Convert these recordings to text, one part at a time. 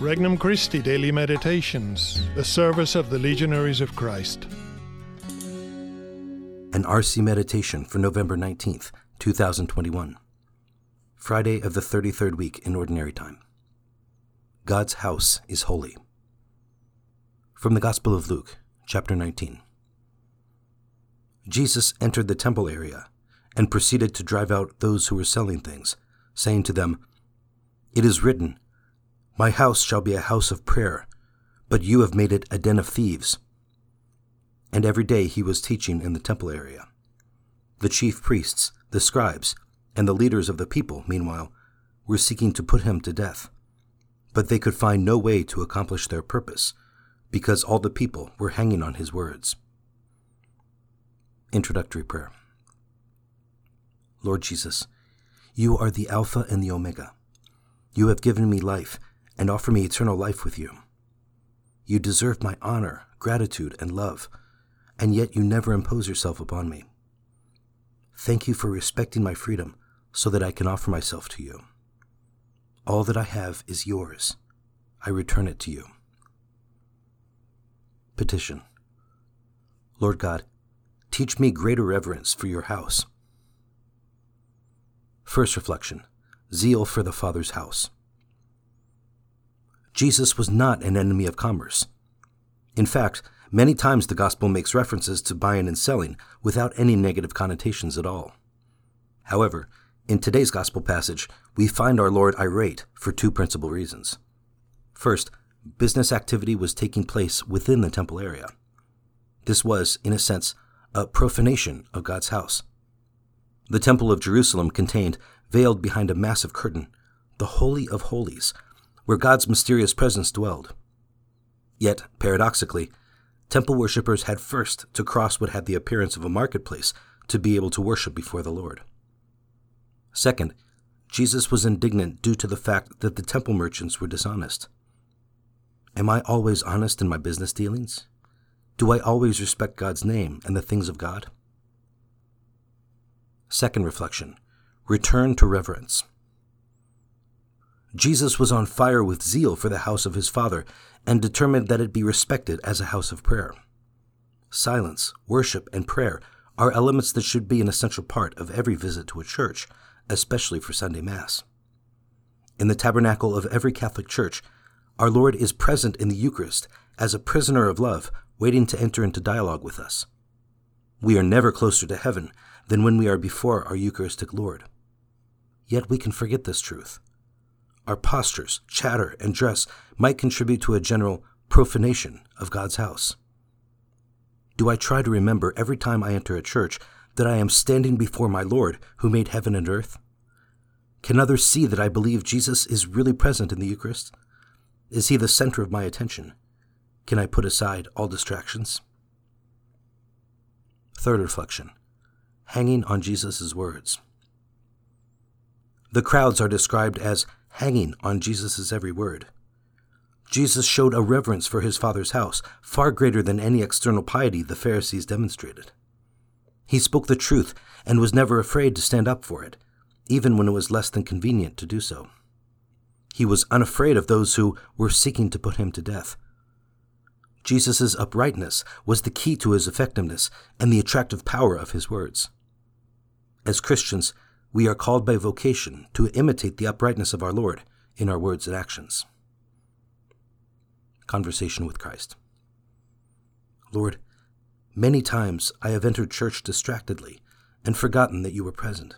Regnum Christi Daily Meditations, the service of the Legionaries of Christ. An RC Meditation for November 19th, 2021. Friday of the 33rd week in Ordinary Time. God's house is holy. From the Gospel of Luke, chapter 19. Jesus entered the temple area and proceeded to drive out those who were selling things, saying to them, It is written, My house shall be a house of prayer, but you have made it a den of thieves. And every day he was teaching in the temple area. The chief priests, the scribes, and the leaders of the people, meanwhile, were seeking to put him to death. But they could find no way to accomplish their purpose, because all the people were hanging on his words. Introductory Prayer Lord Jesus, you are the Alpha and the Omega. You have given me life and offer me eternal life with you. You deserve my honor, gratitude, and love, and yet you never impose yourself upon me. Thank you for respecting my freedom so that I can offer myself to you. All that I have is yours. I return it to you. Petition Lord God, teach me greater reverence for your house. First reflection Zeal for the Father's house. Jesus was not an enemy of commerce. In fact, many times the gospel makes references to buying and selling without any negative connotations at all. However, in today's gospel passage, we find our Lord irate for two principal reasons. First, business activity was taking place within the temple area. This was, in a sense, a profanation of God's house. The Temple of Jerusalem contained, veiled behind a massive curtain, the Holy of Holies, where God's mysterious presence dwelled. Yet, paradoxically, temple worshippers had first to cross what had the appearance of a marketplace to be able to worship before the Lord. Second, Jesus was indignant due to the fact that the temple merchants were dishonest. Am I always honest in my business dealings? Do I always respect God's name and the things of God? Second reflection Return to reverence. Jesus was on fire with zeal for the house of his Father and determined that it be respected as a house of prayer. Silence, worship, and prayer are elements that should be an essential part of every visit to a church, especially for Sunday Mass. In the tabernacle of every Catholic church, our Lord is present in the Eucharist as a prisoner of love waiting to enter into dialogue with us. We are never closer to heaven than when we are before our Eucharistic Lord. Yet we can forget this truth. Our postures, chatter, and dress might contribute to a general profanation of God's house. Do I try to remember every time I enter a church that I am standing before my Lord who made heaven and earth? Can others see that I believe Jesus is really present in the Eucharist? Is he the center of my attention? Can I put aside all distractions? Third reflection hanging on Jesus' words. The crowds are described as hanging on Jesus' every word. Jesus showed a reverence for his Father's house far greater than any external piety the Pharisees demonstrated. He spoke the truth and was never afraid to stand up for it, even when it was less than convenient to do so. He was unafraid of those who were seeking to put him to death. Jesus' uprightness was the key to his effectiveness and the attractive power of his words. As Christians, we are called by vocation to imitate the uprightness of our Lord in our words and actions. Conversation with Christ. Lord, many times I have entered church distractedly and forgotten that you were present.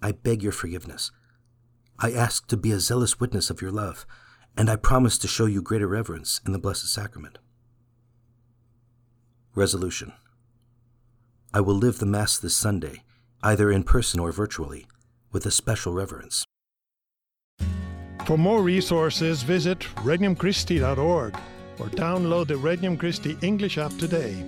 I beg your forgiveness. I ask to be a zealous witness of your love, and I promise to show you greater reverence in the Blessed Sacrament. Resolution I will live the Mass this Sunday, either in person or virtually, with a special reverence. For more resources, visit regnumchristi.org or download the Regnum Christi English app today.